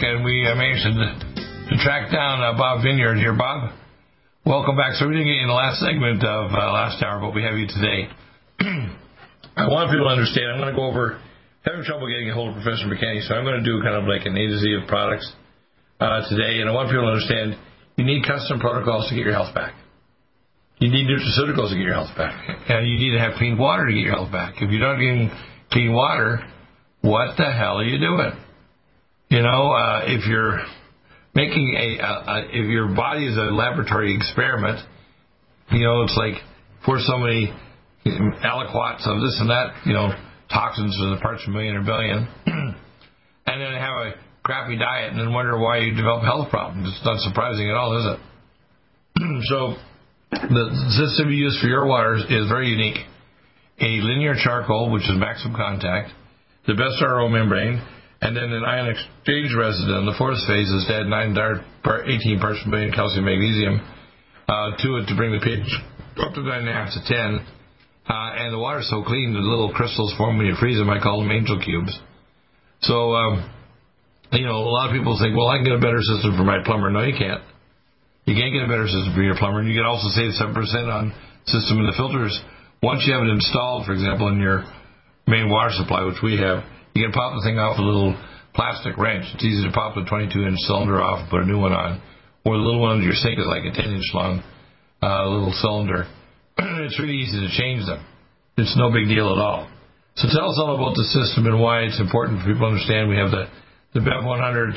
And we uh, managed to, to track down uh, Bob Vineyard here. Bob, welcome back. So we didn't get you in the last segment of uh, last hour, but we have you today. I want people to understand. I'm going to go over having trouble getting a hold of Professor McKenny, so I'm going to do kind of like an A to Z of products uh, today. And I want people to understand you need custom protocols to get your health back. You need nutraceuticals to get your health back. And you need to have clean water to get your health back. If you're not getting clean water, what the hell are you doing? You know, uh, if you're making a, a, a, if your body is a laboratory experiment, you know, it's like for so many aliquots of this and that, you know, toxins in the parts per million or billion, and then have a crappy diet and then wonder why you develop health problems. It's not surprising at all, is it? so, the system you use for your water is very unique. A linear charcoal, which is maximum contact, the best RO membrane, and then an ion exchange resident. The fourth phase is to add 9 dart per 18 parts per million calcium magnesium uh, to it to bring the pH up to 9.5 to 10. Uh, and the water's so clean, the little crystals form when you freeze them. I call them angel cubes. So, um, you know, a lot of people think, well, I can get a better system for my plumber. No, you can't. You can't get a better system for your plumber. And you can also save 7% on system and the filters. Once you have it installed, for example, in your main water supply, which we have, you can pop the thing off with a little plastic wrench. It's easy to pop the 22 inch cylinder off and put a new one on. Or the little one under your sink is like a 10 inch long uh, little cylinder. it's really easy to change them. It's no big deal at all. So tell us all about the system and why it's important for people to understand. We have the, the Bev 100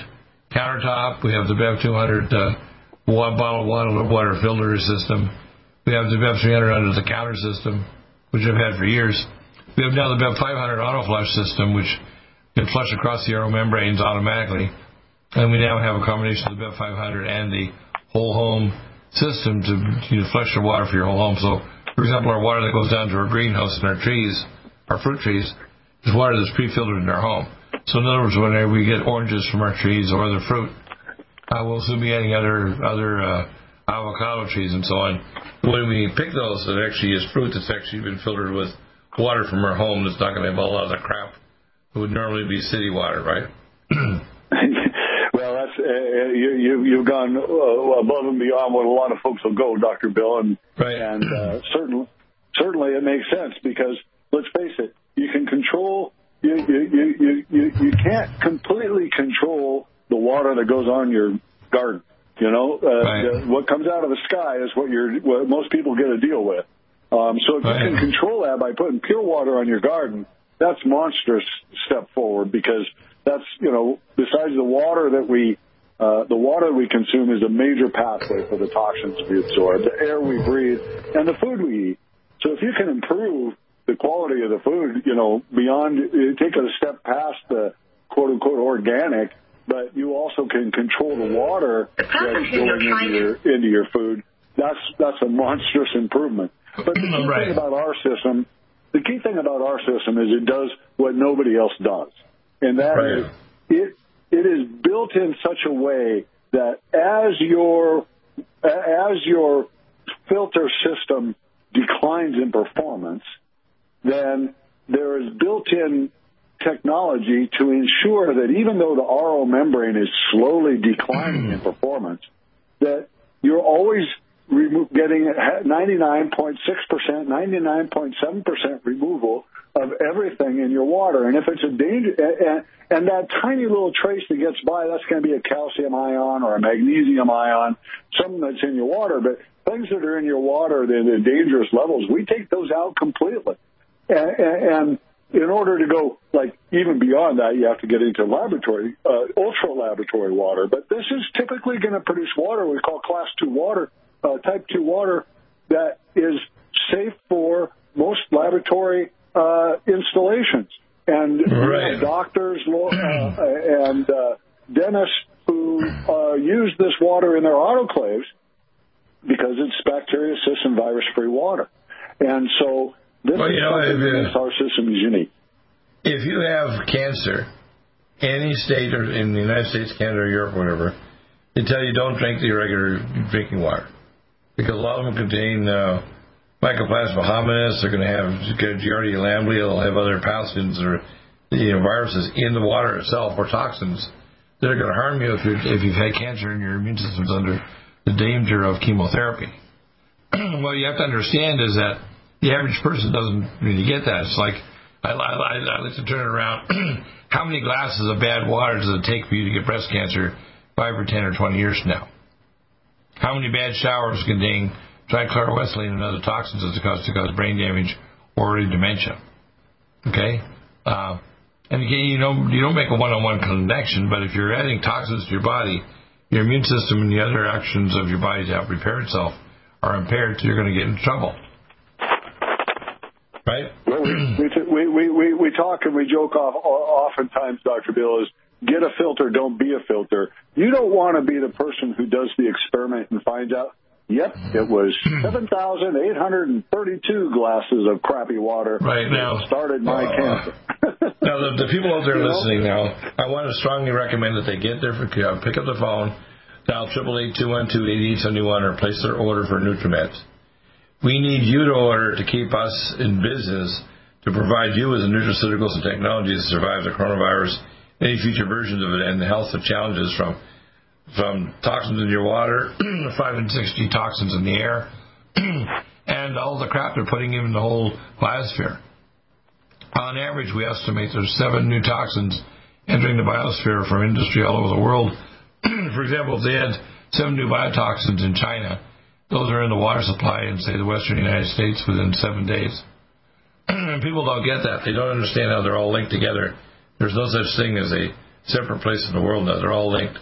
countertop. We have the Bev 200 uh, one bottle water, water filter system. We have the Bev 300 under the counter system, which I've had for years. We have now the Bev 500 auto flush system, which can flush across the RO membranes automatically. And we now have a combination of the Bev 500 and the whole home system to you know, flush the water for your whole home. So, for example, our water that goes down to our greenhouse and our trees, our fruit trees, is water that's pre-filtered in our home. So, in other words, whenever we get oranges from our trees or other fruit, uh, we'll soon be adding other other uh, avocado trees and so on. When we pick those, it actually is fruit that's actually been filtered with water from our home. That's not going to have a lot of the crap that would normally be city water, right? well, that's uh, you, you you've gone uh, above and beyond what a lot of folks will go, Doctor Bill, and right. and uh, certainly certainly it makes sense because let's face it, you can control you you you you, you, you can't completely control the water that goes on your garden. You know, uh, Right. the, what comes out of the sky is what you're what most people get to deal with. Um, so if Right. you can control that by putting pure water on your garden, that's monstrous step forward because that's you know besides the water that we uh, the water we consume is a major pathway for the toxins we absorb, the air we breathe, and the food we eat. So if you can improve the quality of the food, you know, beyond take it a step past the quote unquote organic, but you also can control the water The that's going into your into your food. That's that's a monstrous improvement. But the key Right. thing about our system, the key thing about our system is it does what nobody else does, and that is Right. it it is built in such a way that as your as your filter system declines in performance, then there is built-in technology to ensure that even though the RO membrane is slowly declining in mm. performance, that you're always getting 99.6%, 99.7% removal of everything in your water. And if it's a danger, and, and that tiny little trace that gets by, that's going to be a calcium ion or a magnesium ion, something that's in your water. But things that are in your water that are dangerous levels, we take those out completely. And, and in order to go like even beyond that, you have to get into laboratory, uh, ultra laboratory water. But this is typically going to produce water we call class two water, uh, type two water that is safe for most laboratory uh, installations. And right. doctors uh, and uh, dentists who uh, use this water in their autoclaves because it's bacteria, cyst, and virus-free water. And so this well, is you know, if, our system is unique. If you have cancer, any state or in the United States, Canada, or Europe, whatever, they tell you don't drink the regular drinking water because a lot of them contain uh, Mycoplasma. They're going to have Giardia lamblia. They'll have other pathogens or you know, viruses in the water itself or toxins that are going to harm you if, you're, if you've had cancer and your immune system's under the danger of chemotherapy. what you have to understand is that the average person doesn't really get that. It's like I, I, I like to turn it around. How many glasses of bad water does it take for you to get breast cancer five or ten or twenty years from now? How many bad showers contain trichloroethylene and other toxins that cause to cause brain damage or dementia? Okay, uh, and again, you know you don't make a one-on-one connection, but if you're adding toxins to your body, your immune system and the other actions of your body to help repair itself are impaired, so you're going to get in trouble. Right? Well, we, we, we, we talk and we joke off, oftentimes, Dr. Bill, is get a filter, don't be a filter. You don't want to be the person who does the experiment and finds out, yep, it was 7,832 glasses of crappy water right now started my uh, cancer. now, the, the, people out there listening now, I want to strongly recommend that they get their, pick up the phone, dial 888-212-8871 or place their order for Nutrimed. We need you to order to keep us in business to provide you with the nutraceuticals and technologies to survive the coronavirus, any future versions of it, and the health of challenges from from toxins in your water, five and sixty toxins in the air, and all the crap they're putting in the whole biosphere. On average, we estimate there's seven new toxins entering the biosphere from industry all over the world. For example, if they had seven new biotoxins in China, those are in the water supply in, say, the western United States within seven days. and people don't get that. They don't understand how they're all linked together. There's no such thing as a separate place in the world now. They're all linked.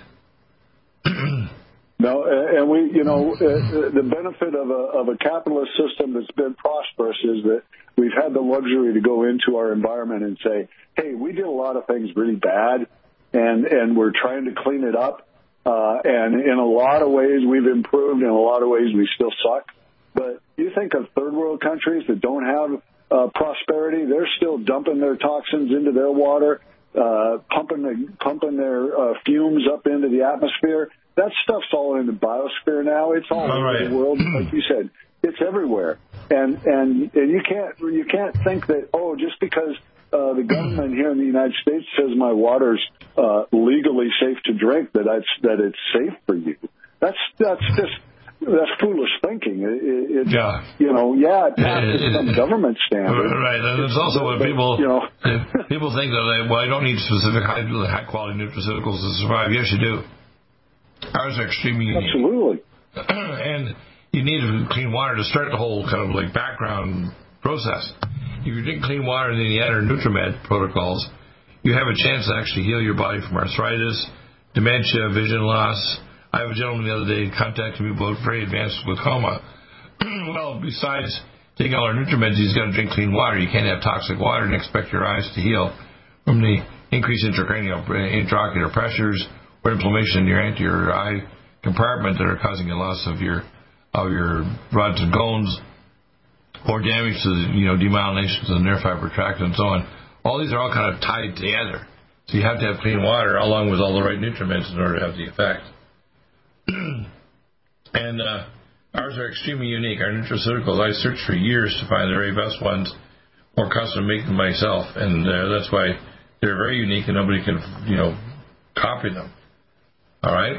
no, and we, you know, the benefit of a, of a capitalist system that's been prosperous is that we've had the luxury to go into our environment and say, hey, we did a lot of things really bad, and, and we're trying to clean it up. Uh, and in a lot of ways, we've improved. In a lot of ways, we still suck. But you think of third world countries that don't have uh, prosperity. They're still dumping their toxins into their water, uh, pumping the, pumping their uh, fumes up into the atmosphere. That stuff's all in the biosphere now. It's all, all over right. the world, like you said. It's everywhere, and and and you can't you can't think that oh just because uh, the government here in the United States says my water's uh, legally safe to drink that that's that it's safe for you. That's that's just that's foolish thinking. It, it, yeah. You know, yeah, it passes it, some government standard. Right, and it's also what people you know people think that they, well, I don't need specific high, high quality nutraceuticals to survive. Yes, you do. Ours are extremely unique. Absolutely. and you need clean water to start the whole kind of like background process. If you drink clean water and then you add our Nutrimed protocols, you have a chance to actually heal your body from arthritis, dementia, vision loss I have a gentleman the other day contacted me about very advanced glaucoma. well, besides taking all our NutriMeds, he's got to drink clean water. You can't have toxic water and expect your eyes to heal from the increased intracranial uh, intraocular pressures or inflammation in your anterior eye compartment that are causing a loss of your of your rods and cones or damage to the you know demyelination to the nerve fiber tract and so on. All these are all kind of tied together. So you have to have clean water along with all the right nutrients in order to have the effect. and uh, ours are extremely unique. Our nutraceuticals, I searched for years to find the very best ones, or custom make them myself, and uh, that's why they're very unique, and nobody can, you know, copy them. All right.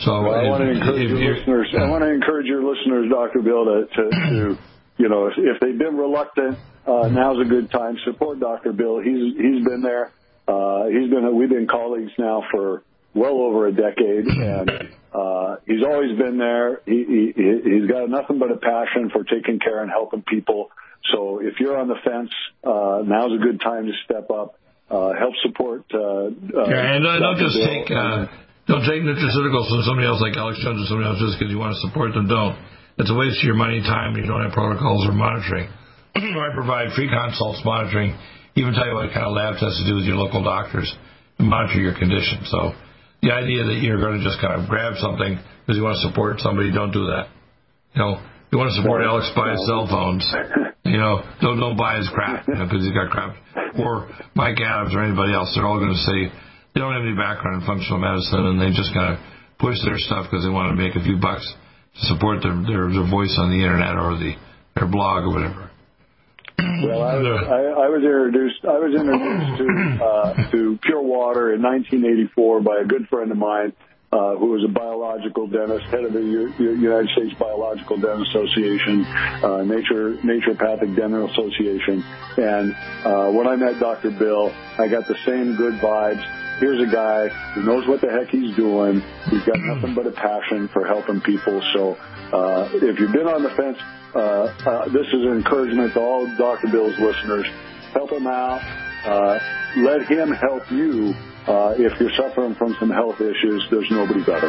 So well, I want to encourage your listeners. I want to encourage your listeners, Doctor Bill, to, to, to you know, if, if, they've been reluctant, uh, now's a good time. Support Doctor Bill. He's he's been there. Uh, he's been. We've been colleagues now for well over a decade, and uh, he's always been there. He, he, he's got nothing but a passion for taking care and helping people. So if you're on the fence, uh, now's a good time to step up, uh, help support. Uh, uh, yeah, and uh, don't just take uh, don't take nutraceuticals from somebody else like Alex Jones or somebody else just because you want to support them. Don't. It's a waste of your money, time. You don't have protocols or monitoring. I provide free consults monitoring, even tell you what kind of lab tests to do with your local doctors and monitor your condition. So the idea that you're going to just kind of grab something because you want to support somebody, don't do that. You know, you want to support Alex buy his cell phones. You know, don't don't buy his crap because you know, he's got crap. Or Mike Adams or anybody else, they're all going to say they don't have any background in functional medicine and they just kind of push their stuff because they want to make a few bucks to support their, their their voice on the internet or the their blog or whatever. Well, I was, I, I was introduced. I was introduced to uh, to pure water in 1984 by a good friend of mine uh, who was a biological dentist, head of the U- United States Biological Dental Association, uh, Nature Naturopathic Dental Association. And uh, when I met Dr. Bill, I got the same good vibes. Here's a guy who knows what the heck he's doing. He's got nothing but a passion for helping people. So uh, if you've been on the fence, uh, uh, this is an encouragement to all Dr. Bill's listeners. Help him out. Uh, let him help you uh, if you're suffering from some health issues, there's nobody better.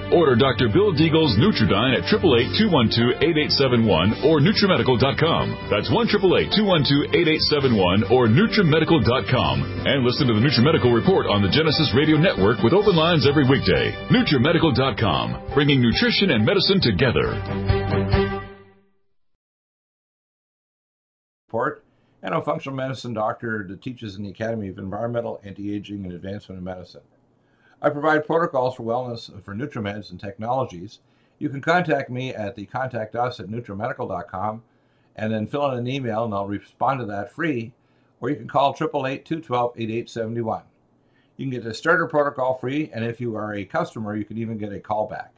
Order Dr. Bill Deagle's Nutridyne at 888-212-8871 or NutriMedical.com. That's 1-888-212-8871 or NutriMedical.com. And listen to the NutriMedical Report on the Genesis Radio Network with open lines every weekday. NutriMedical.com, bringing nutrition and medicine together. Report and a functional medicine doctor that teaches in the Academy of Environmental, Anti-Aging, and Advancement in Medicine. I provide protocols for wellness for NutriMeds and technologies. You can contact me at the contact us at NutriMedical.com and then fill in an email and I'll respond to that free. Or you can call 888-212-8871. You can get a starter protocol free, and if you are a customer, you can even get a callback.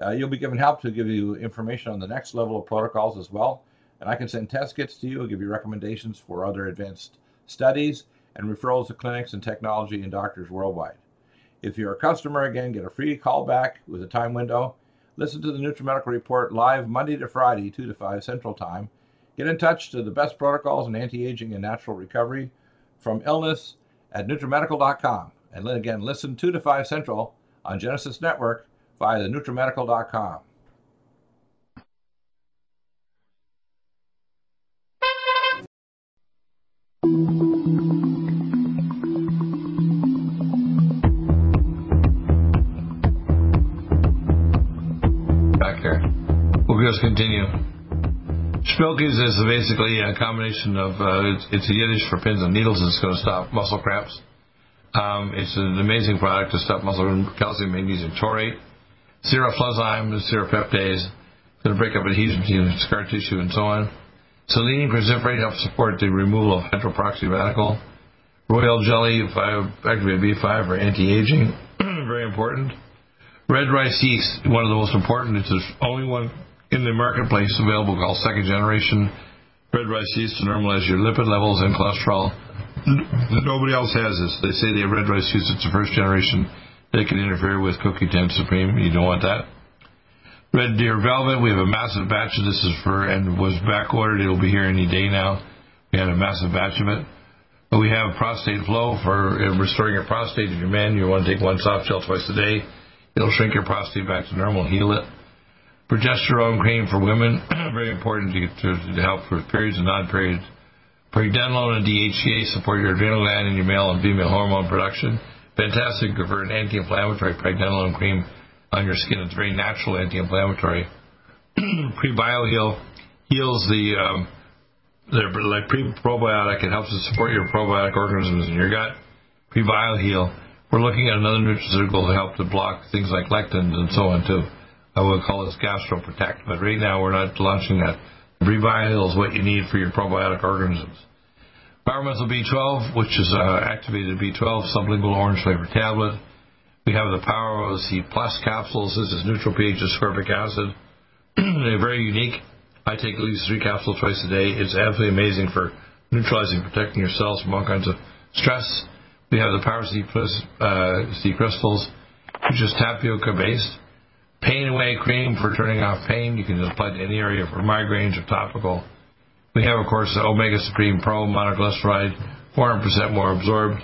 Uh, you'll be given help to give you information on the next level of protocols as well. And I can send test kits to you and give you recommendations for other advanced studies and referrals to clinics and technology and doctors worldwide. If you're a customer, again, get a free call back with a time window. Listen to the NutriMedical Report live Monday to Friday, 2 to 5 Central Time. Get in touch to the best protocols in anti-aging and natural recovery from illness at NutriMedical.com. And then again, listen 2 to 5 Central on Genesis Network via the NutriMedical.com. just continue. Spilkies is basically a combination of, uh, it's, it's, a Yiddish for pins and needles. It's going to stop muscle cramps. Um, it's an amazing product to stop muscle calcium, magnesium taurate. Seroflozyme, serapeptase, going to break up adhesion to scar tissue and so on. Selenium cruciferate helps support the removal of hydroperoxy radical. Royal jelly, activate B5 for anti-aging, very important. Red rice yeast, one of the most important. It's the only one in the marketplace available called second generation red rice yeast to normalize your lipid levels and cholesterol Nobody else has this. They say they have red rice juice. It's the first generation They can interfere with CoQ10 Supreme. You don't want that. Red Deer Velvet, we have a massive batch of this is for and was back ordered. It'll be here any day now. We had a massive batch of it. But we have prostate flow for uh, restoring your prostate. If you're man, you want to take one soft gel twice a day. It'll shrink your prostate back to normal, heal it. Progesterone cream for women, very important to, to, to help with periods and non-periods. Pregnenolone and DHEA support your adrenal gland and your male and female hormone production. Fantastic for an anti-inflammatory pregnenolone cream on your skin. It's very natural anti-inflammatory. Prebioheal heals the um, they're like pre-probiotic. It helps to support your probiotic organisms in your gut. Prebioheal. We're looking at another nutraceutical to help to block things like lectins and so on too. I would call this GastroProtect, but right now we're not launching that. Prebioheal is what you need for your probiotic organisms. Environmental B12, which is uh, activated B12 sublingual orange flavor tablet. We have the Power OC Plus capsules. This is neutral pH ascorbic acid. They're very unique. I take at least three capsules twice a day. It's absolutely amazing for neutralizing, protecting your cells from all kinds of stress. We have the Power C, uh, C crystals, which is tapioca based. Pain away cream for turning off pain. You can just apply to any area for migraines or topical. We have, of course, the Omega Supreme Pro monoglyceride, 400% more absorbed.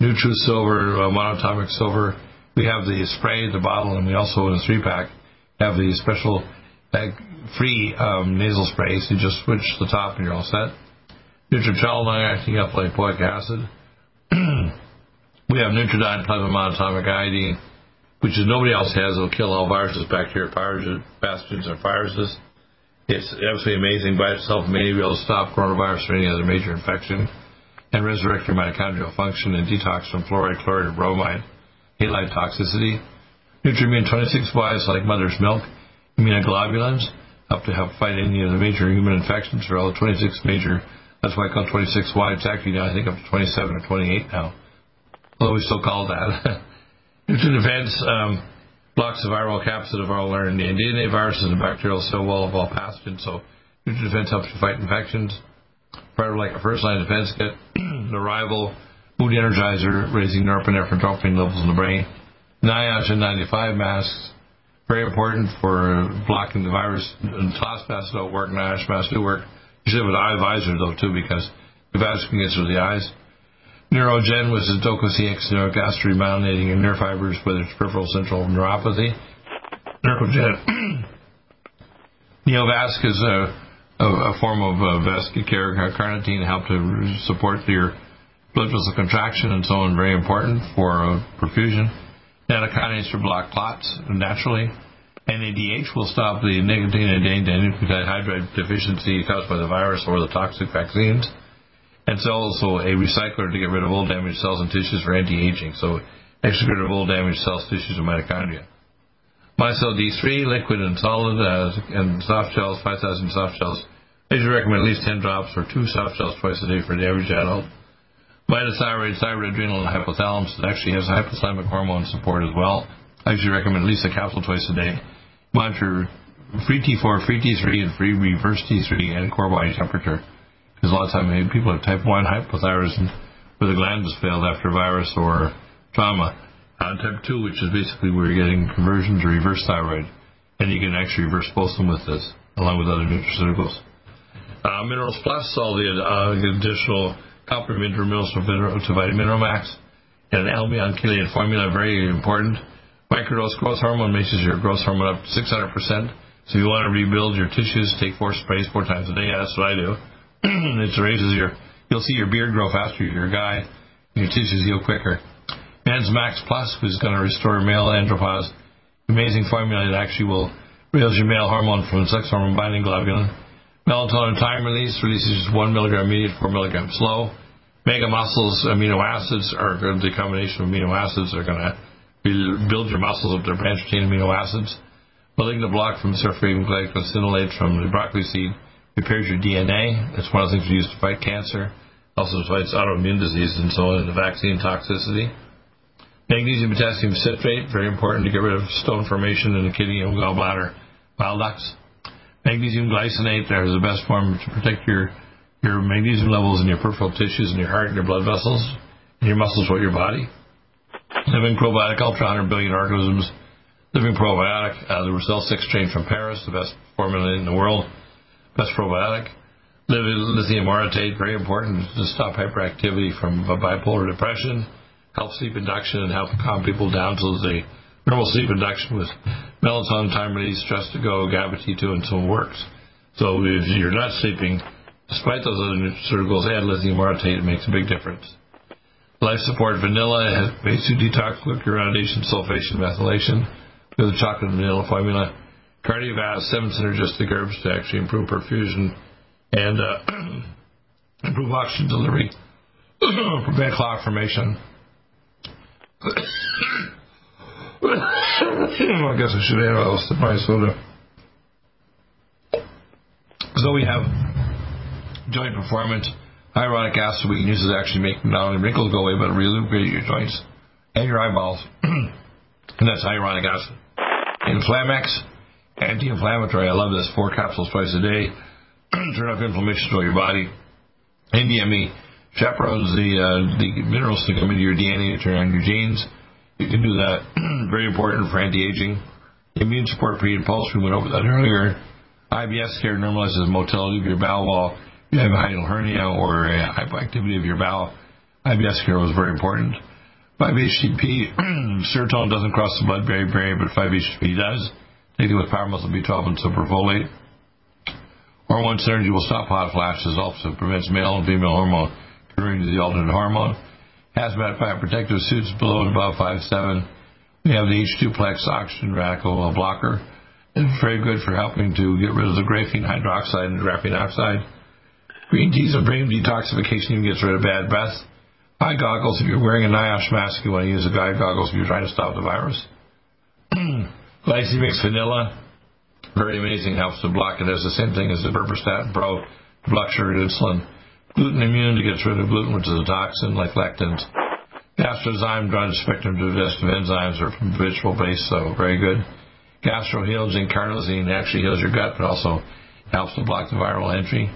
Nutri Silver, uh, monatomic silver. We have the spray, the bottle, and we also, in a three pack, have the special uh, free um, nasal sprays. You just switch the top and you're all set. Nutritel long-acting up lipoic acid. we have Nutridyne plasma monatomic iodine which is nobody else has. It'll kill all viruses, bacteria, viruses, pathogens, and viruses. It's absolutely amazing by itself. May be able to stop coronavirus or any other major infection and resurrect your mitochondrial function and detox from fluoride, chloride, or bromide, halide toxicity. Nutrimune 26 wise like mother's milk, immunoglobulins, up to help fight any of the major human infections for all the 26 major. That's why I call 26Y. It's actually now, I think, up to 27 or 28 now. Although we still call that. Nutrient Defense um, blocks the viral capsid of all RNA and DNA viruses and bacterial cell wall of all pathogens. So Nutrient Defense helps you fight infections. Part like a first line defense kit, the rival mood energizer, raising norepinephrine dopamine levels in the brain. NIOSH N95 masks, very important for blocking the virus. And class masks don't work, NIOSH masks do work. You should have an eye visor though too because the virus can get through the eyes. Neurogen, which is dococx neurogastric myelinating in nerve fibers, whether it's peripheral central neuropathy. Neurogen. Neovasc is a, a, a form of uh, vascular carnitine to help to support your blood vessel contraction and so on, very important for uh, perfusion. Nattokinase to block clots naturally. NADH will stop the nicotine and dinucleotide hydride deficiency caused by the virus or the toxic vaccines. And it's also a recycler to get rid of old damaged cells and tissues for anti-aging. So rid of old damaged cells, tissues, and mitochondria. MyCell D3, liquid and solid, uh, and soft gels, 5,000 soft gels. I usually recommend at least 10 drops or two soft gels twice a day for the average adult. Vitothyroid, thyroid, adrenal, and hypothalamus. It actually has hypothalamic hormone support as well. I usually recommend at least a capsule twice a day. Monitor free T4, free T3, and free reverse T3 and core body temperature. Because a lot of times people have type 1 hypothyroidism where the gland has failed after virus or trauma. Uh, type 2, which is basically where you're getting conversion to reverse thyroid. And you can actually reverse both of them with this, along with other nutraceuticals. Uh, Minerals Plus, all the uh, additional complementary minerals to, to vitamin Mineral Max. And an Albion chelated formula, very important. Microdose growth hormone raises your growth hormone up to 600%. So if you want to rebuild your tissues, take four sprays four times a day. That's what I do. it raises your, you'll see your beard grow faster. You're a guy, your tissues heal quicker. Men's Max Plus is going to restore male andropause. Amazing formula that actually will raise your male hormone from sex hormone binding globulin. Melatonin time release releases just one milligram immediate, four milligram slow. Mega muscles amino acids are the combination of amino acids are going to build your muscles up. They're branched chain amino acids. Malignant block from surfing glucosinolate from the broccoli seed repairs your DNA. That's one of the things we use to fight cancer. Also fights autoimmune disease and so on, and the vaccine toxicity. Magnesium potassium citrate, very important to get rid of stone formation in the kidney and gallbladder bile ducts. Magnesium glycinate, there's the best form to protect your your magnesium levels in your peripheral tissues and your heart and your blood vessels and your muscles throughout your body. Living probiotic, ultra 100 billion organisms. Living probiotic, uh, the Cell 6 strain from Paris, the best formula in the world, best probiotic. Lithium orotate, very important to stop hyperactivity from bipolar depression, help sleep induction, and help calm people down so the normal sleep induction with melatonin, time release, stress to go, GABA T2, and so on works. So if you're not sleeping, despite those other nutraceuticals, add lithium orotate. It makes a big difference. Life Support Vanilla has phase 2 detox, glucuronidation, sulfation, methylation with the chocolate vanilla formula. Kardiovasc, seven synergistic herbs to actually improve perfusion and uh, improve oxygen delivery, prevent clot formation. I guess I should add also my soda. So we have joint performance hyaluronic acid we can use to actually make not only wrinkles go away, but relubricate your joints and your eyeballs. and that's hyaluronic acid. Inflamex, anti-inflammatory. I love this. Four capsules twice a day. Turn off inflammation throughout your body. NDME chaperones the uh, the minerals to come into your DNA to turn on your genes. You can do that. Very important for anti-aging. Immune support pre and post. We went over that earlier. IBS care normalizes motility of your bowel wall you have a hiatal hernia or a hypoactivity of your bowel, IBS care was very important. 5-HTP, serotonin doesn't cross the blood-brain barrier, but 5-HTP does. It with power muscle B12 and superfolate. Hormone synergy will stop hot flashes, also prevents male and female hormone converting to the alternate hormone. Hazmat 5 protective suits below and above 5-7. We have the H2 plex oxygen radical blocker. It's very good for helping to get rid of the graphene hydroxide and graphene oxide. Green tea's a brain detoxification even gets rid of bad breath. Eye goggles, if you're wearing a NIOSH mask, you want to use the eye goggles if you're trying to stop the virus. Glycemix vanilla, very amazing, helps to block it. As the same thing as the Berberstatin Pro, block sugar insulin. Gluten immune to get rid of gluten, which is a toxin like lectins. Gastrozyme, broad spectrum digestive enzymes are vegetable base, so very good. Gastro heals and carnosine actually heals your gut, but also helps to block the viral entry.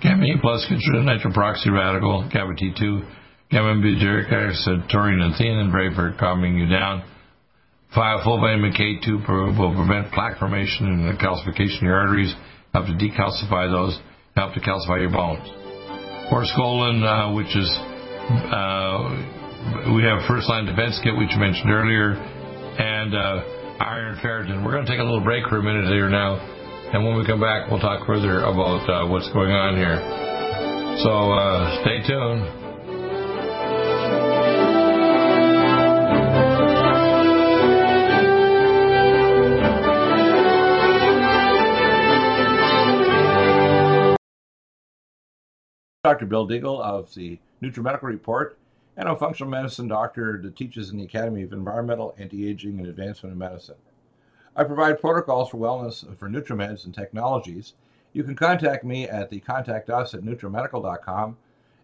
Gamma E plus considered nitroproxy radical, gamma T2, gamma butyric acid, taurine, and theanine, very for calming you down. Five, full vitamin K2 will prevent plaque formation and the calcification of your arteries, help to decalcify those, help to calcify your bones. Forskolin, uh, which is, uh, we have first line defense kit, which you mentioned earlier, and uh, iron ferritin. We're going to take a little break for a minute here now. And when we come back, we'll talk further about uh, what's going on here. So uh, stay tuned. Dr. Bill Deagle of the NutriMedical Report, and a functional medicine doctor that teaches in the Academy of Environmental, Anti-Aging, and Advancement in Medicine. I provide protocols for wellness for NutriMeds and technologies. You can contact me at the contact us at nutrimedical.com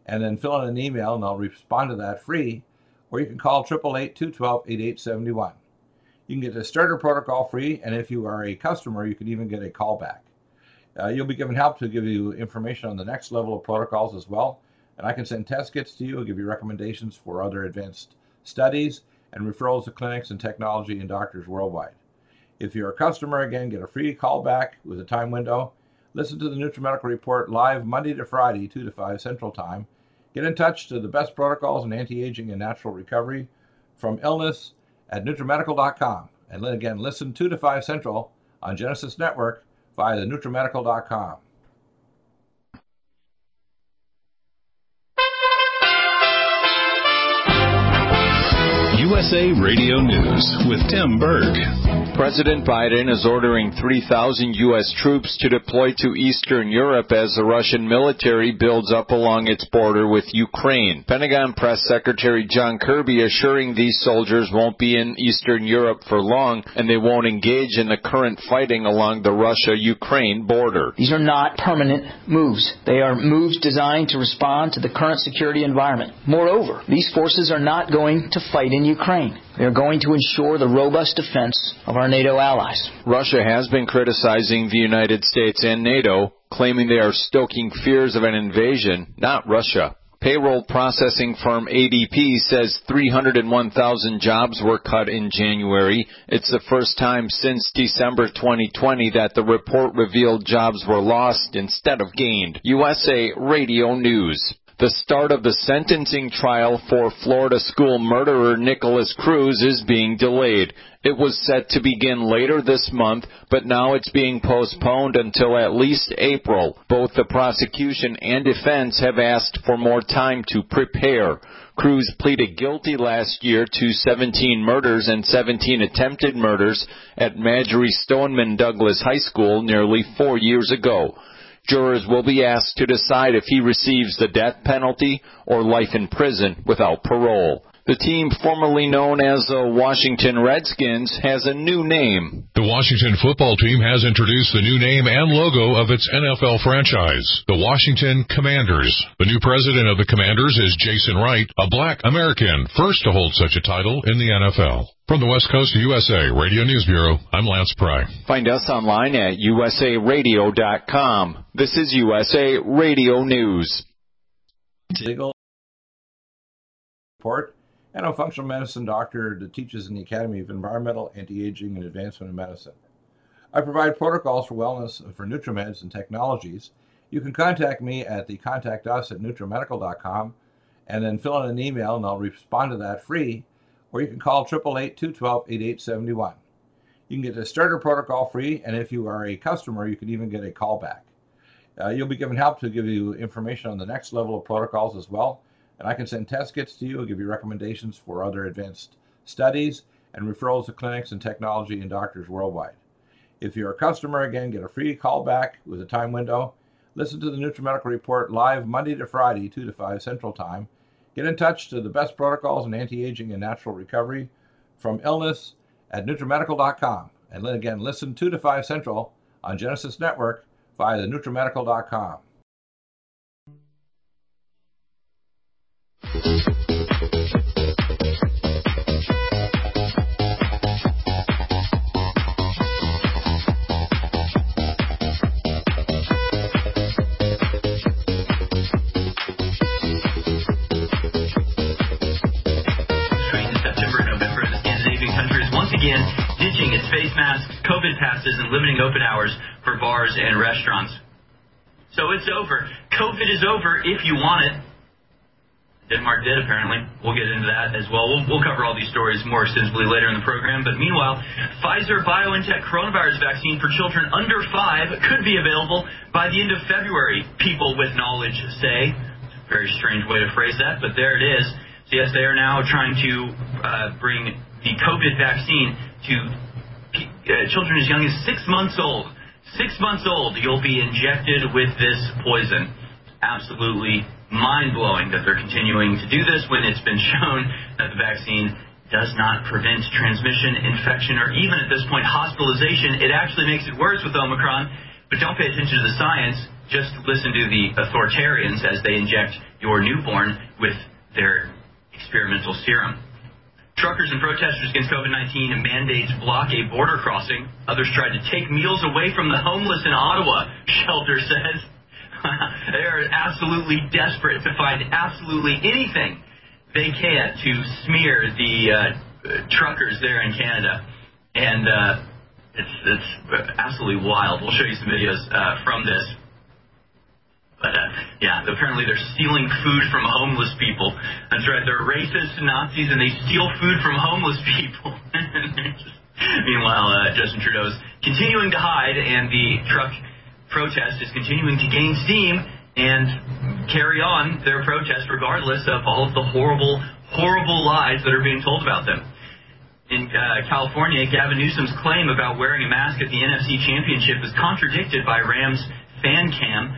and then fill in an email and I'll respond to that free. Or you can call 888 212 8871. You can get a starter protocol free, and if you are a customer, you can even get a callback. Uh, you'll be given help to give you information on the next level of protocols as well. And I can send test kits to you, and give you recommendations for other advanced studies, and referrals to clinics and technology and doctors worldwide. If you're a customer, again, get a free call back with a time window. Listen to the NutriMedical Report live Monday to Friday, 2 to 5 Central Time. Get in touch to the best protocols in anti-aging and natural recovery from illness at NutriMedical.com. And then again, listen 2 to 5 Central on Genesis Network via the NutriMedical.com. USA Radio News with Tim Berg. President Biden is ordering 3,000 U.S. troops to deploy to Eastern Europe as the Russian military builds up along its border with Ukraine. Pentagon Press Secretary John Kirby assuring these soldiers won't be in Eastern Europe for long and they won't engage in the current fighting along the Russia-Ukraine border. These are not permanent moves. They are moves designed to respond to the current security environment. Moreover, these forces are not going to fight in Ukraine. We are going to ensure the robust defense of our NATO allies. Russia has been criticizing the United States and NATO, claiming they are stoking fears of an invasion, not Russia. Payroll processing firm ADP says 301,000 jobs were cut in January. It's the first time since December 2020 that the report revealed jobs were lost instead of gained. USA Radio News. The start of the sentencing trial for Florida school murderer Nikolas Cruz is being delayed. It was set to begin later this month, but now it's being postponed until at least April. Both the prosecution and defense have asked for more time to prepare. Cruz pleaded guilty last year to 17 murders and 17 attempted murders at Marjory Stoneman Douglas High School nearly four years ago. Jurors will be asked to decide if he receives the death penalty or life in prison without parole. The team formerly known as the Washington Redskins has a new name. The Washington football team has introduced the new name and logo of its NFL franchise, the Washington Commanders. The new president of the Commanders is Jason Wright, a black American, first to hold such a title in the NFL. From the West Coast of USA Radio News Bureau, I'm Lance Pry. Find us online at usaradio.com. This is USA Radio News. Legal report and I'm a functional medicine doctor that teaches in the Academy of Environmental, Anti-Aging, and Advancement in Medicine. I provide protocols for wellness for NutriMeds and technologies. You can contact me at the contact us at nutrimedical.com and then fill in an email and I'll respond to that free. Or you can call 888-212-8871. You can get the starter protocol free, and if you are a customer, you can even get a callback. Uh, you'll be given help to give you information on the next level of protocols as well and I can send test kits to you, give you recommendations for other advanced studies, and referrals to clinics and technology and doctors worldwide. If you're a customer, again, get a free callback with a time window. Listen to the NutriMedical Report live Monday to Friday, 2 to 5 Central Time. Get in touch to the best protocols in anti-aging and natural recovery from illness at NutriMedical.com. And then again, listen 2 to 5 Central on Genesis Network via the NutriMedical.com. and limiting open hours for bars and restaurants. So it's over. COVID is over if you want it. Denmark did, apparently. We'll get into that as well. well. We'll cover all these stories more extensively later in the program. But meanwhile, Pfizer BioNTech coronavirus vaccine for children under five could be available by the end of February, people with knowledge say. Very strange way to phrase that, but there it is. So, yes, they are now trying to uh, bring the COVID vaccine to uh, children as young as six months old. Six months old, you'll be injected with this poison. Absolutely mind blowing that they're continuing to do this when it's been shown that the vaccine does not prevent transmission, infection, or even at this point hospitalization. It actually makes it worse with Omicron. But don't pay attention to the science. Just listen to the authoritarians as they inject your newborn with their experimental serum. Truckers and protesters against COVID 19 mandates block a border crossing. Others tried to take meals away from the homeless in Ottawa, shelter says. they are absolutely desperate to find absolutely anything they can to smear the uh, truckers there in Canada, and uh, it's it's absolutely wild. We'll show you some videos uh, from this. But uh, yeah, apparently they're stealing food from homeless people. That's right, they're racist Nazis and they steal food from homeless people. Meanwhile, uh, Justin Trudeau's continuing to hide, and the truck protest is continuing to gain steam and carry on their protest regardless of all of the horrible, horrible lies that are being told about them. In uh, California, Gavin Newsom's claim about wearing a mask at the NFC Championship is contradicted by Rams fan cam.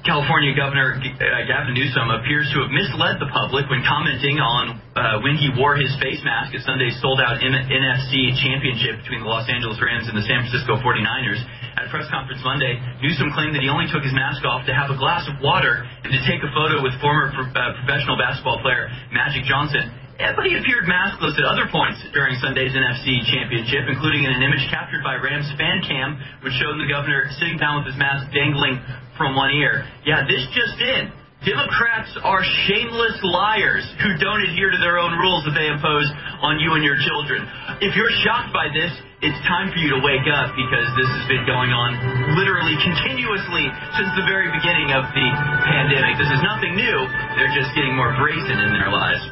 California Governor uh, Gavin Newsom appears to have misled the public when commenting on uh, when he wore his face mask at Sunday's sold-out M- NFC championship between the Los Angeles Rams and the San Francisco 49ers. At a press conference Monday, Newsom claimed that he only took his mask off to have a glass of water and to take a photo with former pro- uh, professional basketball player Magic Johnson but he appeared maskless at other points during Sunday's NFC Championship, including in an image captured by Rams fan cam, which showed the governor sitting down with his mask dangling from one ear. Yeah, this just in. Democrats are shameless liars who don't adhere to their own rules that they impose on you and your children. If you're shocked by this, it's time for you to wake up because this has been going on literally continuously since the very beginning of the pandemic. This is nothing new. They're just getting more brazen in their lies.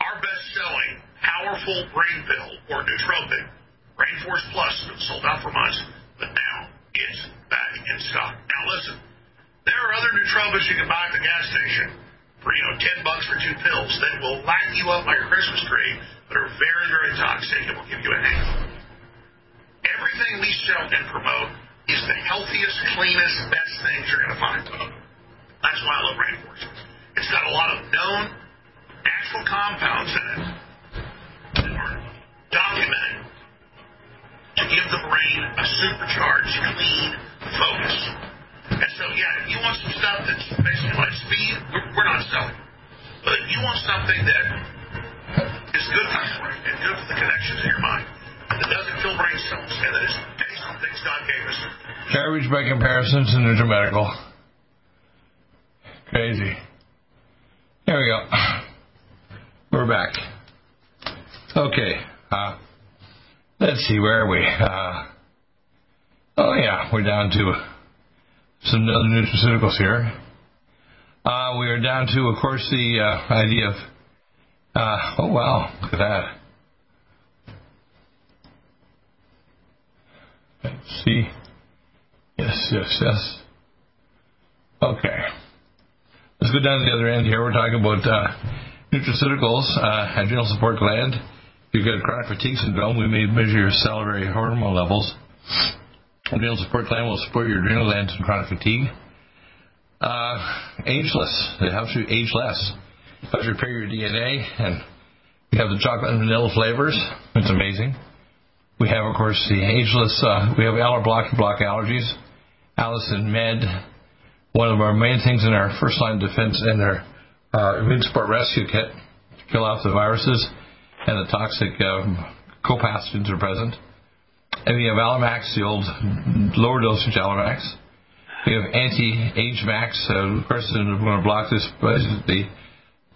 Our best-selling powerful brain pill or nootropic, Brain Force Plus, been sold out for months, but now it's back in stock. Now listen, there are other nootropics you can buy at the gas station for you know ten bucks for two pills that will light you up like a Christmas tree, but are very very toxic and will give you a hangover. Everything we sell and promote is the healthiest, cleanest, best things you're going to find. That's why I love Rainforce. It's got a lot of known natural compounds in it documented to give the brain a supercharged, clean focus. And so, yeah, if you want some stuff that's basically like speed, we're, we're not selling. But if you want something that is good for your brain and good for the connections in your mind, that doesn't kill brain cells, and that is based on things God gave us. Garbage by comparison to NutriMedical. Crazy. There we go. We're back. Okay. Uh, let's see, where are we? Uh, oh, yeah, we're down to some other nutraceuticals here. Uh, we are down to, of course, the uh, idea of, uh, oh, wow, look at that. Let's see. Yes, yes, yes. Okay. Let's go down to the other end here. We're talking about uh, nutraceuticals, uh, adrenal support gland. If you've got chronic fatigue syndrome, we may measure your salivary hormone levels. Adrenal support gland will support your adrenal glands in chronic fatigue. Uh, ageless. It helps you age less. It helps repair your DNA, and we have the chocolate and vanilla flavors. It's amazing. We have, of course, the ageless. Uh, we have aller block and block allergies. Allicin Med. One of our main things in our first line defense in our uh, immune support rescue kit to kill off the viruses and the toxic copathogens are present. And we have Alamax, the old lower dosage Alamax. We have anti-age max. Uh, course, we're going to block this the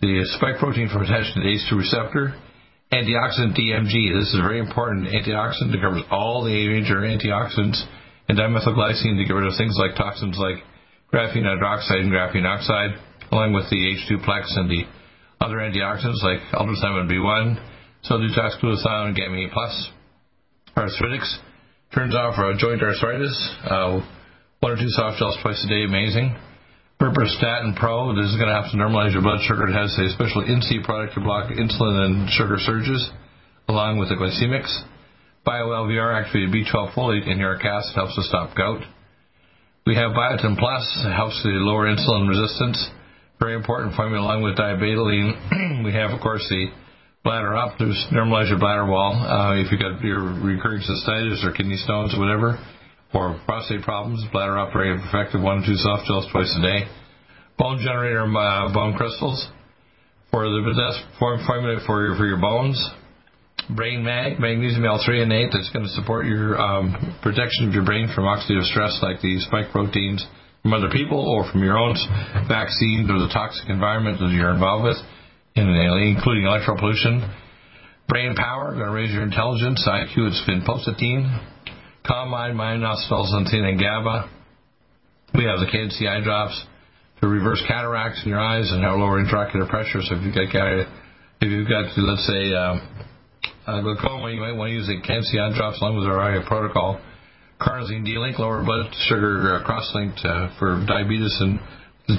the spike protein for attention to the ACE2 receptor. Antioxidant DMG. This is very important. Antioxidant that covers all the major antioxidants and dimethylglycine to get rid of things like toxins like graphene hydroxide and graphene oxide, along with the H2 plex and the other antioxidants like ultrathiamine B1, sodium glutathione, and gamma E plus. Arthritis turns off uh, joint arthritis. Uh, one or two soft gels twice a day, amazing. Berberstatin Pro, this is going to have to normalize your blood sugar. It has a special NC product to block insulin and sugar surges, along with the glycemics. BioLVR activated B12 folate in uric acid helps to stop gout. We have Biotin Plus, it helps to lower insulin resistance. Very important formula along with diabetoline. we have, of course, the bladder up to normalize your bladder wall. Uh, if you've got your recurring cystitis or kidney stones or whatever, or prostate problems, bladder up very effective. One or two soft gels twice a day. Bone generator uh, bone crystals for the best form formula for your, for your bones. Brain mag, magnesium L-threonate that's going to support your um, protection of your brain from oxidative stress like the spike proteins from other people or from your own vaccines or the toxic environment that you're involved with, including electro pollution. Brain power, going to raise your intelligence. IQ, it's vinpocetine. Calm mind, mind, xanthine, and GABA. We have the KNC eye drops to reverse cataracts in your eyes and help lower intraocular pressure. So if you've got, if you've got, let's say, uh, glaucoma, you might want to use the KNC eye drops along with our eye protocol. Carnosine D-Link, lower blood sugar uh, cross-linked uh, for diabetes, and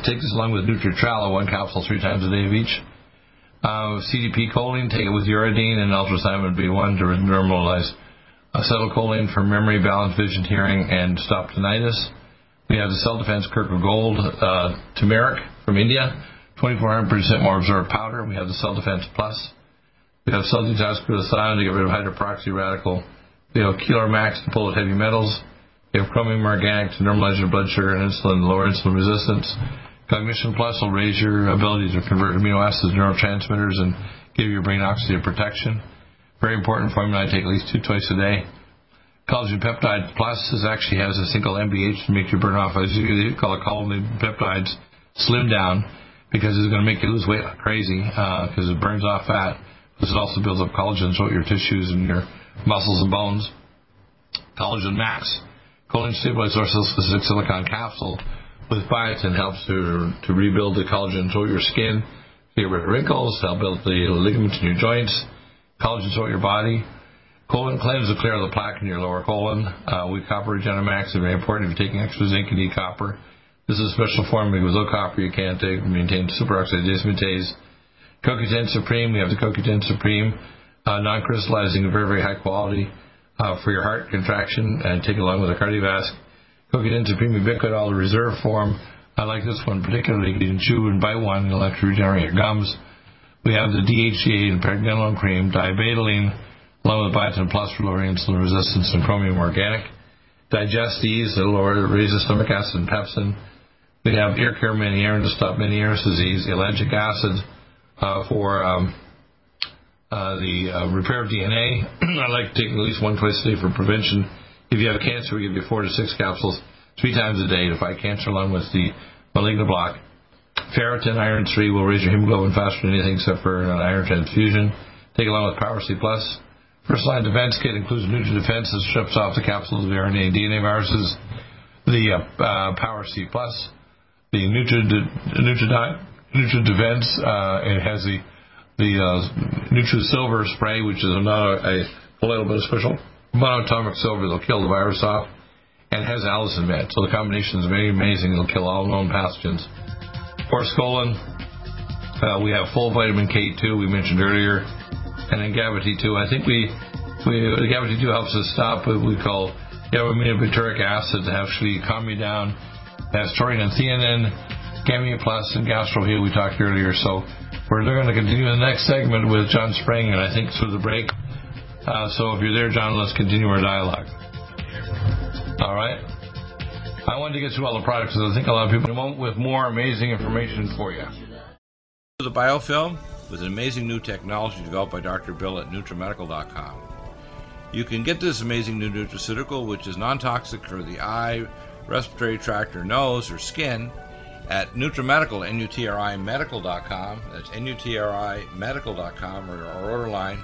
take this along with Nutritrala, one capsule three times a day of each. Uh, CDP choline, take it with uridine and ultrathiamine B1 to normalize acetylcholine for memory, balance, vision, hearing, and stop tinnitus. We have the Cell Defense Kirk of Gold uh, turmeric from India, 2400% more absorbed powder. We have the Cell Defense Plus. We have sodium glutathione to get rid of hydroperoxy radical. We have Keeler Max to pull out heavy metals. We have chromium organic to normalize your blood sugar and insulin, lower insulin resistance. Cognition Plus will raise your ability to convert amino acids to neurotransmitters and give your brain oxidative protection. Very important formula. I take at least two twice a day. Collagen Peptide Plus actually has a single MBH to make you burn off, as you call it, collagen peptides, slim down because it's going to make you lose weight like crazy because uh, it burns off fat. Because it also builds up collagen throughout your tissues and your muscles and bones. Collagen Max, choline stabilized orthocytic silicon capsule with biotin helps to to rebuild the collagen throughout your skin, get rid of wrinkles, help build the ligaments in your joints, collagen throughout your body. Colon cleanse to clear the plaque in your lower colon. Uh, with copper Regenamax is very important if you're taking extra zinc and need copper. This is a special form because low copper you can't take, maintain superoxide dismutase. CoQ10 Supreme, we have the CoQ10 Supreme, uh, non-crystallizing, very, very high quality uh, for your heart contraction and take it along with a Kardiovasc. CoQ10 Supreme Ubiquinol, the reserve form. I like this one particularly. You can chew and bite one and it'll actually regenerate your gums. We have the DHEA and pregnenolone cream, diabetoline, along with biotin plus for lowering insulin resistance and chromium organic. Digest Ease, it'll lower, raises stomach acid and pepsin. We have ear care Menierin to stop Meniere's disease, ellagic acid uh, for um, uh, the uh, repair of DNA. I like to take at least one twice a day for prevention. If you have cancer, we give you four to six capsules three times a day to fight cancer along with the malignant block. Ferritin, iron 3 will raise your hemoglobin faster than anything except for an iron transfusion. Take along with Power C Plus. First line defense kit includes Nutra Defense that strips off the capsules of RNA and DNA viruses. The uh, uh, Power C Plus the Nutra, Defense. Uh, it has the the uh, Silver spray, which is another a, a little bit special monatomic silver that'll kill the virus off, and has allicin med. So the combination is very amazing. It'll kill all known pathogens. Forskolin, uh, we have full vitamin K2 we mentioned earlier, and then GABA-T2. I think we we the GABA-T2 helps us stop what we call gamma-aminobutyric acid to actually calm you down that's taurine and theanine, and GastroHeal we talked earlier. So we're going to continue the next segment with John Spring, and I think through the break. Uh, so if you're there, John, let's continue our dialogue. All right. I wanted to get through all the products because I think a lot of people want with more amazing information for you. The biofilm with an amazing new technology developed by Dr. Bill at NutriMedical.com. You can get this amazing new nutraceutical, which is non-toxic for the eye, respiratory tract or nose or skin at NutriMedical, N-U-T-R-I medical.com. That's N-U-T-R-I medical.com or our order line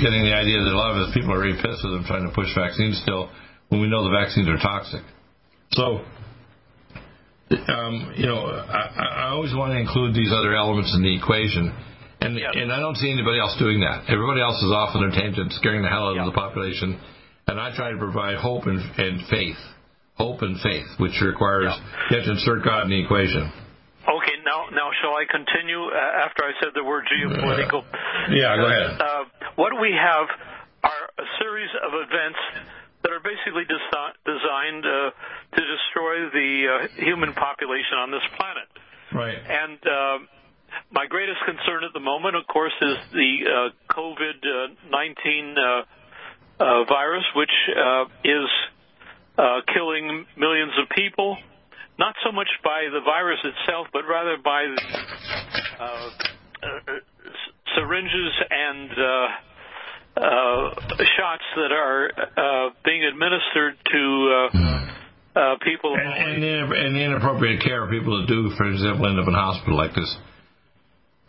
getting the idea that a lot of people are really pissed with them trying to push vaccines still when we know the vaccines are toxic. So, um, you know, I, I, always want to include these other elements in the equation. And, yeah. and I don't see anybody else doing that. Everybody else is off on their tangent, scaring the hell out yeah. of the population. And I try to provide hope and, and faith. Hope and faith, which requires yeah. you have to insert God in the equation. Okay, now now shall I continue uh, after I said the word geopolitical? Uh, yeah, go ahead. Uh, what we have are a series of events that are basically desi- designed uh, to destroy the uh, human population on this planet. Right. And uh, my greatest concern at the moment, of course, is the COVID nineteen virus, which is killing millions of people not so much by the virus itself, but rather by uh, uh, syringes and uh, uh, shots that are uh, being administered to uh, uh, people. And, and, and inappropriate care of people that do, for example, end up in hospital like this.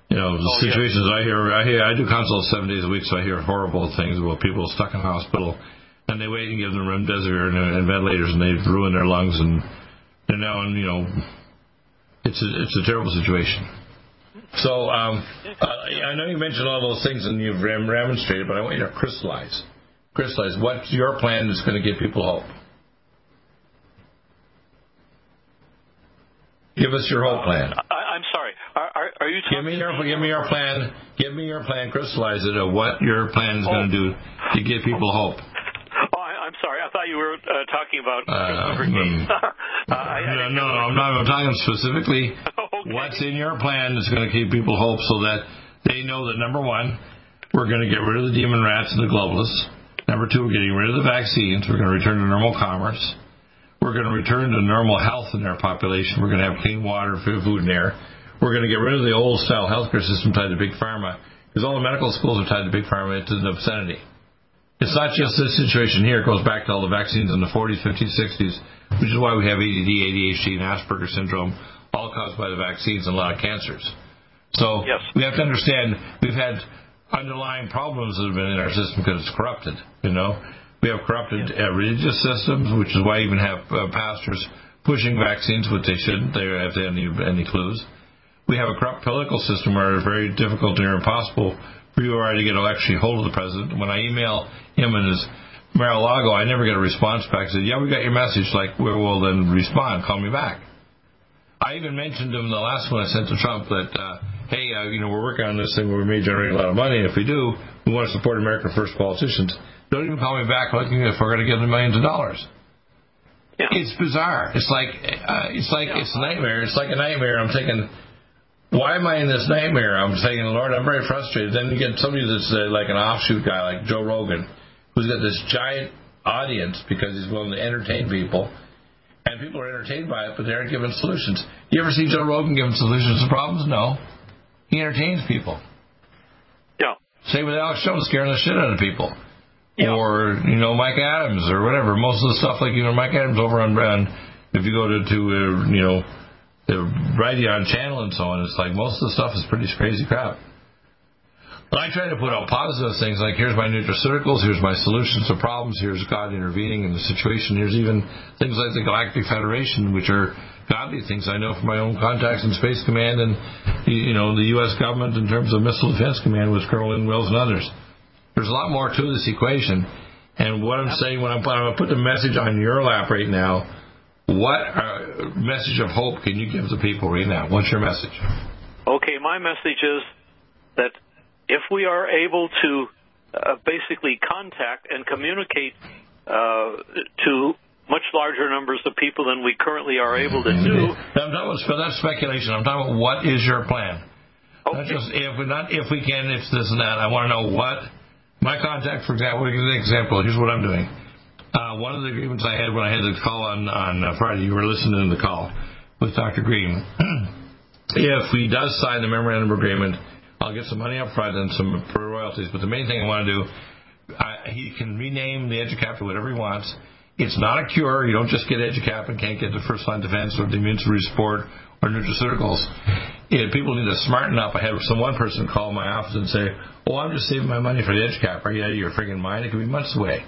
You know, the oh, situations yes. I hear, I hear, I do consults seven days a week, so I hear horrible things about people stuck in hospital, and they wait and give them remdesivir and, and ventilators, and they ruin their lungs and and now, in, you know, it's a, it's a terrible situation. So um, I know you mentioned all those things and you've remonstrated, but I want you to crystallize. Crystallize what's your plan that's going to give people hope. Give us your hope plan. I, am sorry. Are, are, are, you give me your give me your plan? Give me your plan. Crystallize it of what your plan is oh. going to do to give people hope. Oh, I, am sorry. I thought you were uh, talking about uh, Uh, I, no, no, I'm not I'm talking specifically what's in your plan that's going to keep people hope so that they know that number one, we're going to get rid of the demon rats and the globalists. Number two, we're getting rid of the vaccines. We're going to return to normal commerce. We're going to return to normal health in our population. We're going to have clean water, food, and air. We're going to get rid of the old style healthcare system tied to big pharma because all the medical schools are tied to big pharma into the obscenity. It's not just this situation here. It goes back to all the vaccines in the 40s, 50s, 60s which is why we have ADD, ADHD, and Asperger's syndrome, all caused by the vaccines and a lot of cancers. So yes. we have to understand we've had underlying problems that have been in our system because it's corrupted. You know, we have corrupted uh, religious systems, which is why I even have uh, pastors pushing vaccines, which they shouldn't. They have any any clues. We have a corrupt political system where it's very difficult or impossible for you or I to get actually hold of the president. When I email him and his Mar-a-Lago, I never get a response back. I said, yeah, we got your message. Like, we well, then respond. Call me back. I even mentioned to him the last one I sent to Trump that, uh, hey, uh, you know, we're working on this thing where we may generate a lot of money. If we do, we want to support American first politicians. Don't even call me back looking if we're going to give them millions of dollars. Yeah. It's bizarre. It's like uh, it's like yeah. it's a nightmare. It's like a nightmare. I'm thinking, why am I in this nightmare? I'm saying, Lord, I'm very frustrated. Then you get somebody that's uh, like an offshoot guy, like Joe Rogan who's got this giant audience because he's willing to entertain people. And people are entertained by it, but they aren't given solutions. You ever see Joe Rogan giving solutions to problems? No. He entertains people. Yeah. Same with Alex Jones scaring the shit out of people. Yeah. Or, you know, Mike Adams or whatever. Most of the stuff like, you know, Mike Adams over on, on if you go to, to uh, you know, the Brighteon channel and so on, it's like most of the stuff is pretty crazy crap. I try to put out positive things like here's my nutraceuticals, here's my solutions to problems, here's God intervening in the situation, here's even things like the Galactic Federation, which are godly things I know from my own contacts in Space Command and you know the U.S. government in terms of Missile Defense Command with Colonel Lynn Wills and others. There's a lot more to this equation, and what I'm saying when I'm, I'm going to put the message on your lap right now. What uh, message of hope can you give the people right now? What's your message? Okay, my message is that if we are able to uh, basically contact and communicate uh, to much larger numbers of people than we currently are able to do. I'm talking about, that's speculation. I'm talking about what is your plan? Okay. Not just if we not if we can, if this and that. I want to know what my contact, for example. Give an example. Here's what I'm doing. Uh, one of the agreements I had when I had the call on on uh, Friday, you were listening to the call with Dr. Green. if he does sign the memorandum agreement I'll get some money up front and some royalties. But the main thing I want to do, I, he can rename the EduCap to whatever he wants. It's not a cure. You don't just get EduCap and can't get the first line defense or the immune support or nutraceuticals. It, people need to smarten up. I had some one person call my office and say, "Oh, I'm just saving my money for the EduCap. Are you out of your friggin' mind? It could be months away."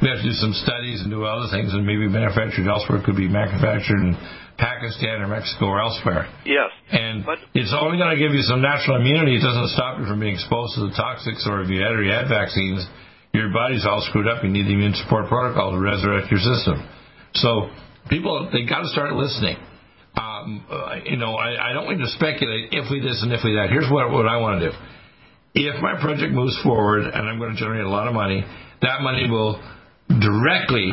We have to do some studies and do other things and maybe manufactured elsewhere. Could be manufactured in Pakistan or Mexico or elsewhere. Yes. And but, it's only going to give you some natural immunity. It doesn't stop you from being exposed to the toxics or if you had or you had vaccines, your body's all screwed up. You need the immune support protocol to resurrect your system. So people, they got to start listening. Um, uh, you know, I, I don't want to speculate if we this and if we that. Here's what, what I want to do. If my project moves forward and I'm going to generate a lot of money, that money will directly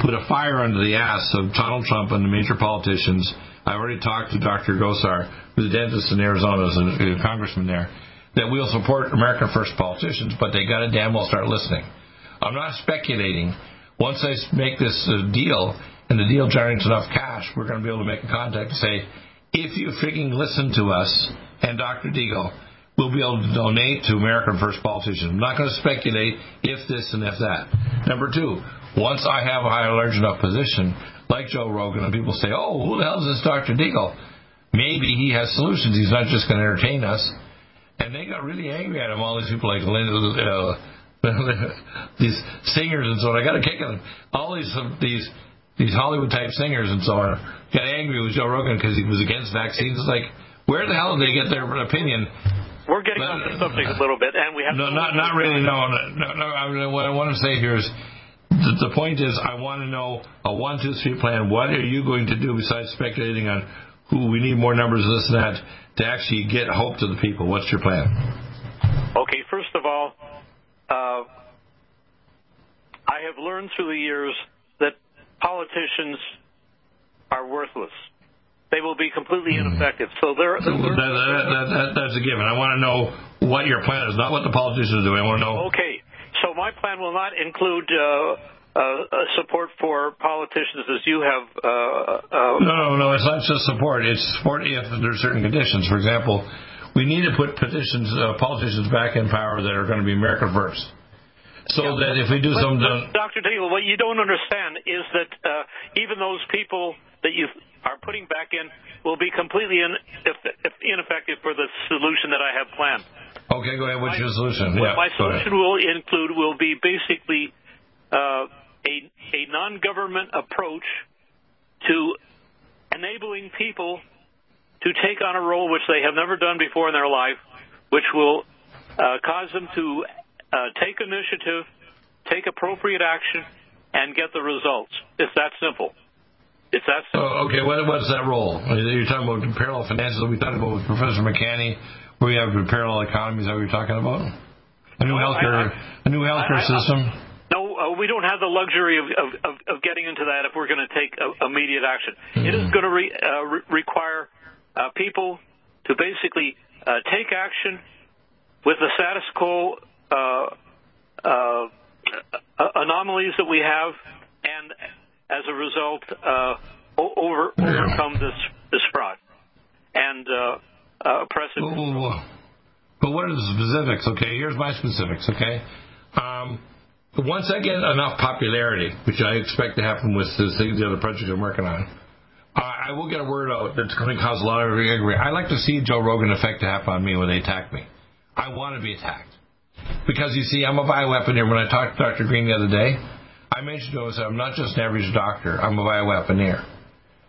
put a fire under the ass of Donald Trump and the major politicians. I already talked to Dr. Gosar, who's a dentist in Arizona, as a congressman there, that we'll support American First politicians, but they got to damn well start listening. I'm not speculating. Once I make this uh, deal and the deal generates enough cash, we're going to be able to make a contact and say, if you freaking listen to us and Dr. Deagle, we'll be able to donate to American First politicians. I'm not going to speculate if this and if that. Number two, once I have a high large enough position, like Joe Rogan, and people say, "Oh, who the hell is this Dr. Deagle?" Maybe he has solutions. He's not just going to entertain us. And they got really angry at him. All these people like uh, these singers and so on. I got a kick at them. All these these these Hollywood type singers and so on got angry with Joe Rogan because he was against vaccines. It's like, where the hell did they get their opinion? We're getting but, off the subject a little bit, and we have no, not not really. No, no, no. I, what I want to say here is the, the point is, I want to know a one, two, three plan. What are you going to do besides speculating on who we need more numbers, this and that, to actually get hope to the people? What's your plan? Okay, first of all, uh, I have learned through the years that politicians are worthless. They will be completely hmm. ineffective. So they're, that, that, that, that's a given. I want to know what your plan is, not what the politicians do. I want to know. Okay, so my plan will not include uh, uh, support for politicians as you have. Uh, uh, no, no, no. It's not just support. It's support if there are certain conditions. For example, we need to put petitions, uh, politicians back in power that are going to be America first. So yeah, that if we do some, Dr. Deagle, what you don't understand is that uh, even those people that you are putting back in will be completely in, if, if ineffective for the solution that I have planned. Okay, go ahead. What's your solution? Yeah, my solution will include will be basically uh, a a non-government approach to enabling people to take on a role which they have never done before in their life, which will uh, cause them to uh, take initiative, take appropriate action, and get the results. It's that simple. It's that simple. Oh, okay, what, what's that role? You're talking about parallel finances that we talked about with Professor McCanney we have parallel economies that we are talking about? A new healthcare, a new healthcare system. No, uh, we don't have the luxury of, of, of, getting into that if we're going to take a, immediate action. Mm-hmm. It is going to re, uh, re- require uh, people to basically uh, take action with the status quo uh, uh, anomalies that we have, and as a result, over, overcome this this fraud. And uh, precedent. But what are the specifics? Okay, here's my specifics. Okay, um, once I get enough popularity, which I expect to happen with the, the other projects I'm working on, uh, I will get a word out that's going to cause a lot of angry. I like to see Joe Rogan effect happen on me when they attack me. I want to be attacked because you see, I'm a bioweaponeer. When I talked to Dr. Green the other day, I mentioned to him, that I'm not just an average doctor. I'm a bioweaponeer.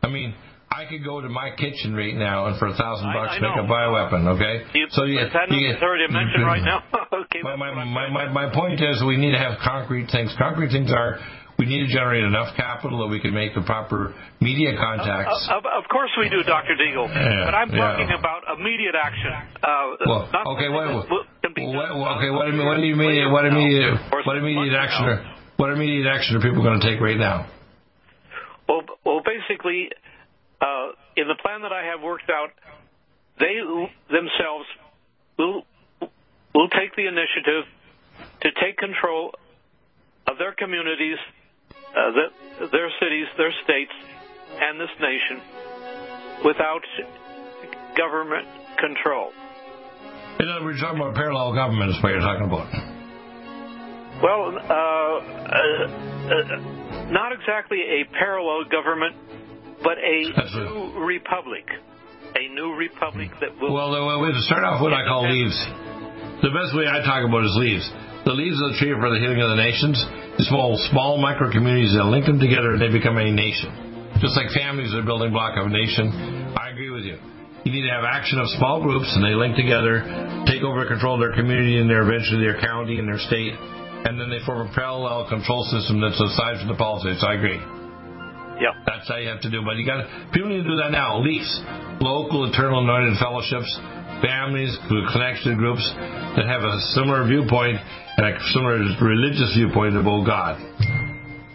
I mean, I could go to my kitchen right now and for a thousand bucks make a bioweapon. Okay, You, so you, it's had you nothing already mentioned right now. okay, my, my, my, my, my point is we need to have concrete things. Concrete things are we need to generate enough capital that we can make the proper media contacts. Of, of course we do, Dr. Deagle. Yeah, but I'm yeah. talking about immediate action. Uh, well, okay, what, that what, what- okay, what, what do you mean? What immediate, what immediate action? Are, what immediate action are people going to take right now? Well, well, basically, in the plan that I have worked out, they themselves will will take the initiative to take control of their communities, uh, the, their cities, their states, and this nation without government control. In other words, talking about parallel government is what you're talking about. Well, uh, uh, uh, not exactly a parallel government, but a new republic. A new republic that will. Well, we have to start off, what I call leaves. The best way I talk about is leaves. The leaves of the tree are for the healing of the nations. The small, small micro communities that link them together and they become a nation. Just like families are a building block of a nation. I agree with you. You need to have action of small groups and they link together, take over control of their community and their eventually their county and their state, and then they form a parallel control system that's aside from the politics. I agree. Yep. That's how you have to do. But you got people need to do that now. Leafs, local eternal anointed fellowships, families, connection groups that have a similar viewpoint and a similar religious viewpoint about oh, God.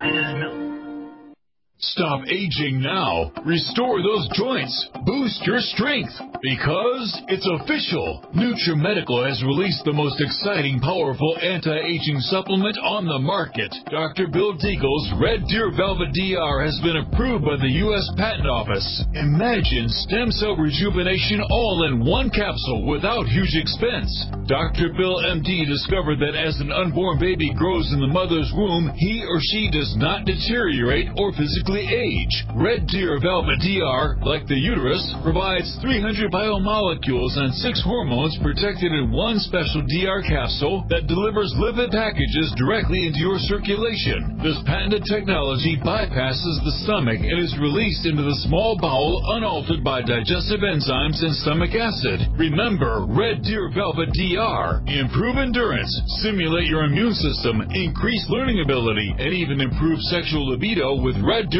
Thank you. Stop aging now. Restore those joints. Boost your strength. Because it's official. NutriMedical has released the most exciting, powerful anti-aging supplement on the market. Dr. Bill Deagle's Red Deer Velvet DR has been approved by the U.S. Patent Office. Imagine stem cell rejuvenation all in one capsule without huge expense. Dr. Bill MD discovered that as an unborn baby grows in the mother's womb, he or she does not deteriorate or physically age. Red Deer Velvet DR, like the uterus, provides 300 biomolecules and six hormones protected in one special DR capsule that delivers lipid packages directly into your circulation. This patented technology bypasses the stomach and is released into the small bowel unaltered by digestive enzymes and stomach acid. Remember, Red Deer Velvet DR. Improve endurance, stimulate your immune system, increase learning ability, and even improve sexual libido with Red Deer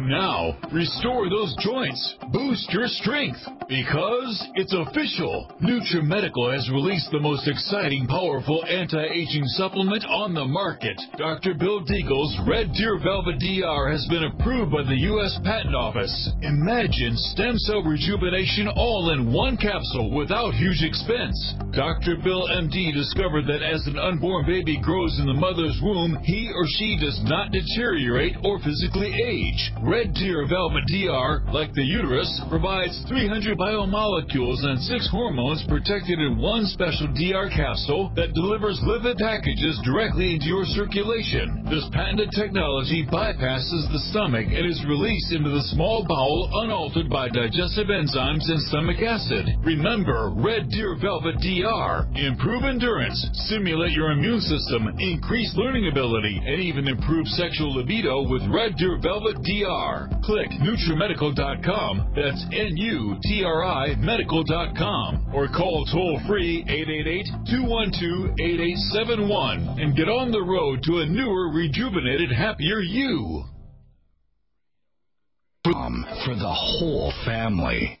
Now. Restore those joints. Boost your strength. Because it's official. NutriMedical has released the most exciting, powerful anti-aging supplement on the market. Dr. Bill Deagle's Red Deer Velvet DR has been approved by the U.S. Patent Office. Imagine stem cell rejuvenation all in one capsule without huge expense. Dr. Bill MD discovered that as an unborn baby grows in the mother's womb, he or she does not deteriorate or physically age. Red Deer Velvet DR, like the uterus, provides 300 biomolecules and six hormones protected in one special DR capsule that delivers lipid packages directly into your circulation. This patented technology bypasses the stomach and is released into the small bowel unaltered by digestive enzymes and stomach acid. Remember, Red Deer Velvet DR. Improve endurance, stimulate your immune system, increase learning ability, and even improve sexual libido with Red Deer Velvet DR. Click NutriMedical.com, that's N-U-T-R-I medical.com, or call toll free 888-212-8871 and get on the road to a newer, rejuvenated, happier you. Um, for the whole family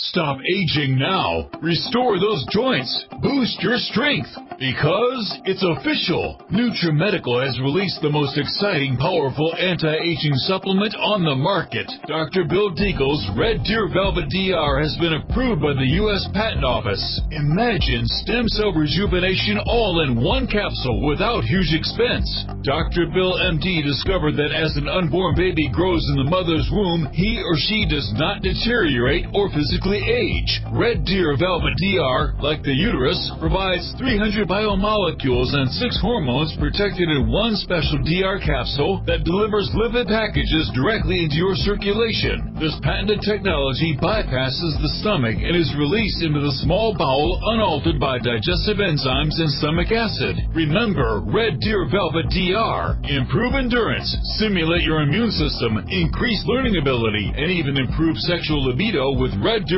Stop aging now. Restore those joints. Boost your strength. Because it's official. NutriMedical has released the most exciting, powerful anti-aging supplement on the market. Dr. Bill Deagle's Red Deer Velvet DR has been approved by the U.S. Patent Office. Imagine stem cell rejuvenation all in one capsule without huge expense. Dr. Bill MD discovered that as an unborn baby grows in the mother's womb, he or she does not deteriorate or physically age. Red Deer Velvet DR, like the uterus, provides 300 biomolecules and six hormones protected in one special DR capsule that delivers lipid packages directly into your circulation. This patented technology bypasses the stomach and is released into the small bowel unaltered by digestive enzymes and stomach acid. Remember, Red Deer Velvet DR. Improve endurance, stimulate your immune system, increase learning ability, and even improve sexual libido with Red Deer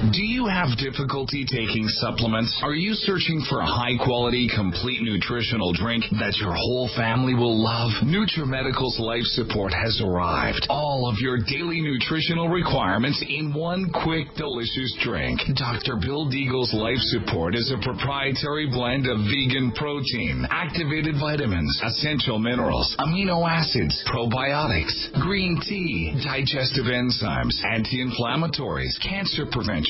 Do you have difficulty taking supplements? Are you searching for a high quality, complete nutritional drink that your whole family will love? NutriMedical's Life Support has arrived. All of your daily nutritional requirements in one quick, delicious drink. Dr. Bill Deagle's Life Support is a proprietary blend of vegan protein, activated vitamins, essential minerals, amino acids, probiotics, green tea, digestive enzymes, anti-inflammatories, cancer prevention,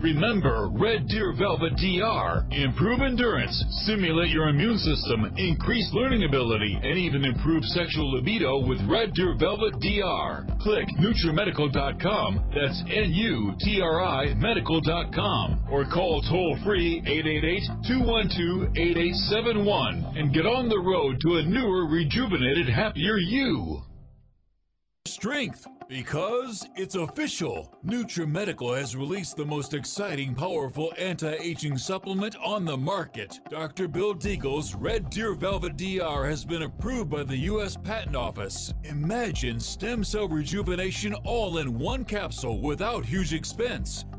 Remember, Red Deer Velvet DR. Improve endurance, stimulate your immune system, increase learning ability, and even improve sexual libido with Red Deer Velvet DR. Click NutriMedical.com, that's N-U-T-R-I medical.com, or call toll free 888-212-8871 and get on the road to a newer, rejuvenated, happier you. strength because it's official. NutriMedical has released the most exciting, powerful anti-aging supplement on the market. Dr. Bill Deagle's Red Deer Velvet DR has been approved by the U.S. Patent Office. Imagine stem cell rejuvenation all in one capsule without huge expense.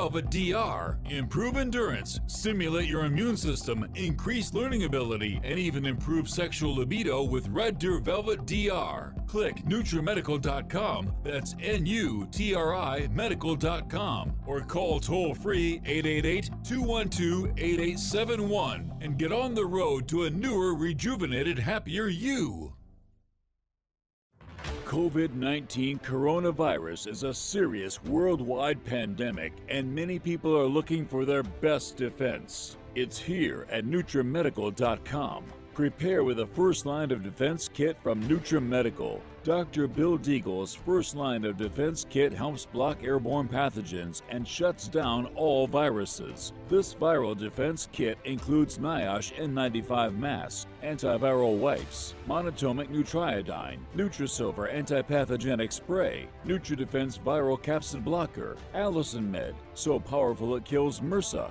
Velvet DR. Improve endurance, stimulate your immune system, increase learning ability, and even improve sexual libido with Red Deer Velvet DR. Click NutriMedical.com, that's N-U-T-R-I medical.com, or call toll-free 888-212-8871 and get on the road to a newer, rejuvenated, happier you. COVID 19 coronavirus is a serious worldwide pandemic, and many people are looking for their best defense. It's here at NutriMedical.com. Prepare with a first line of defense kit from NutriMedical. Dr. Bill Deagle's first line of defense kit helps block airborne pathogens and shuts down all viruses. This viral defense kit includes NIOSH N95 masks, antiviral wipes, monatomic Nutriodine, Nutrisilver antipathogenic spray, NutriDefense viral capsid blocker, Allicin Med, so powerful it kills MRSA,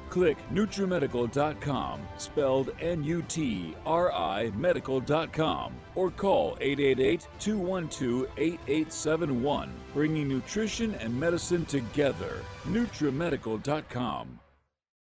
Click NutriMedical.com, spelled N U T R I Medical.com, or call 888 212 8871, bringing nutrition and medicine together. NutriMedical.com.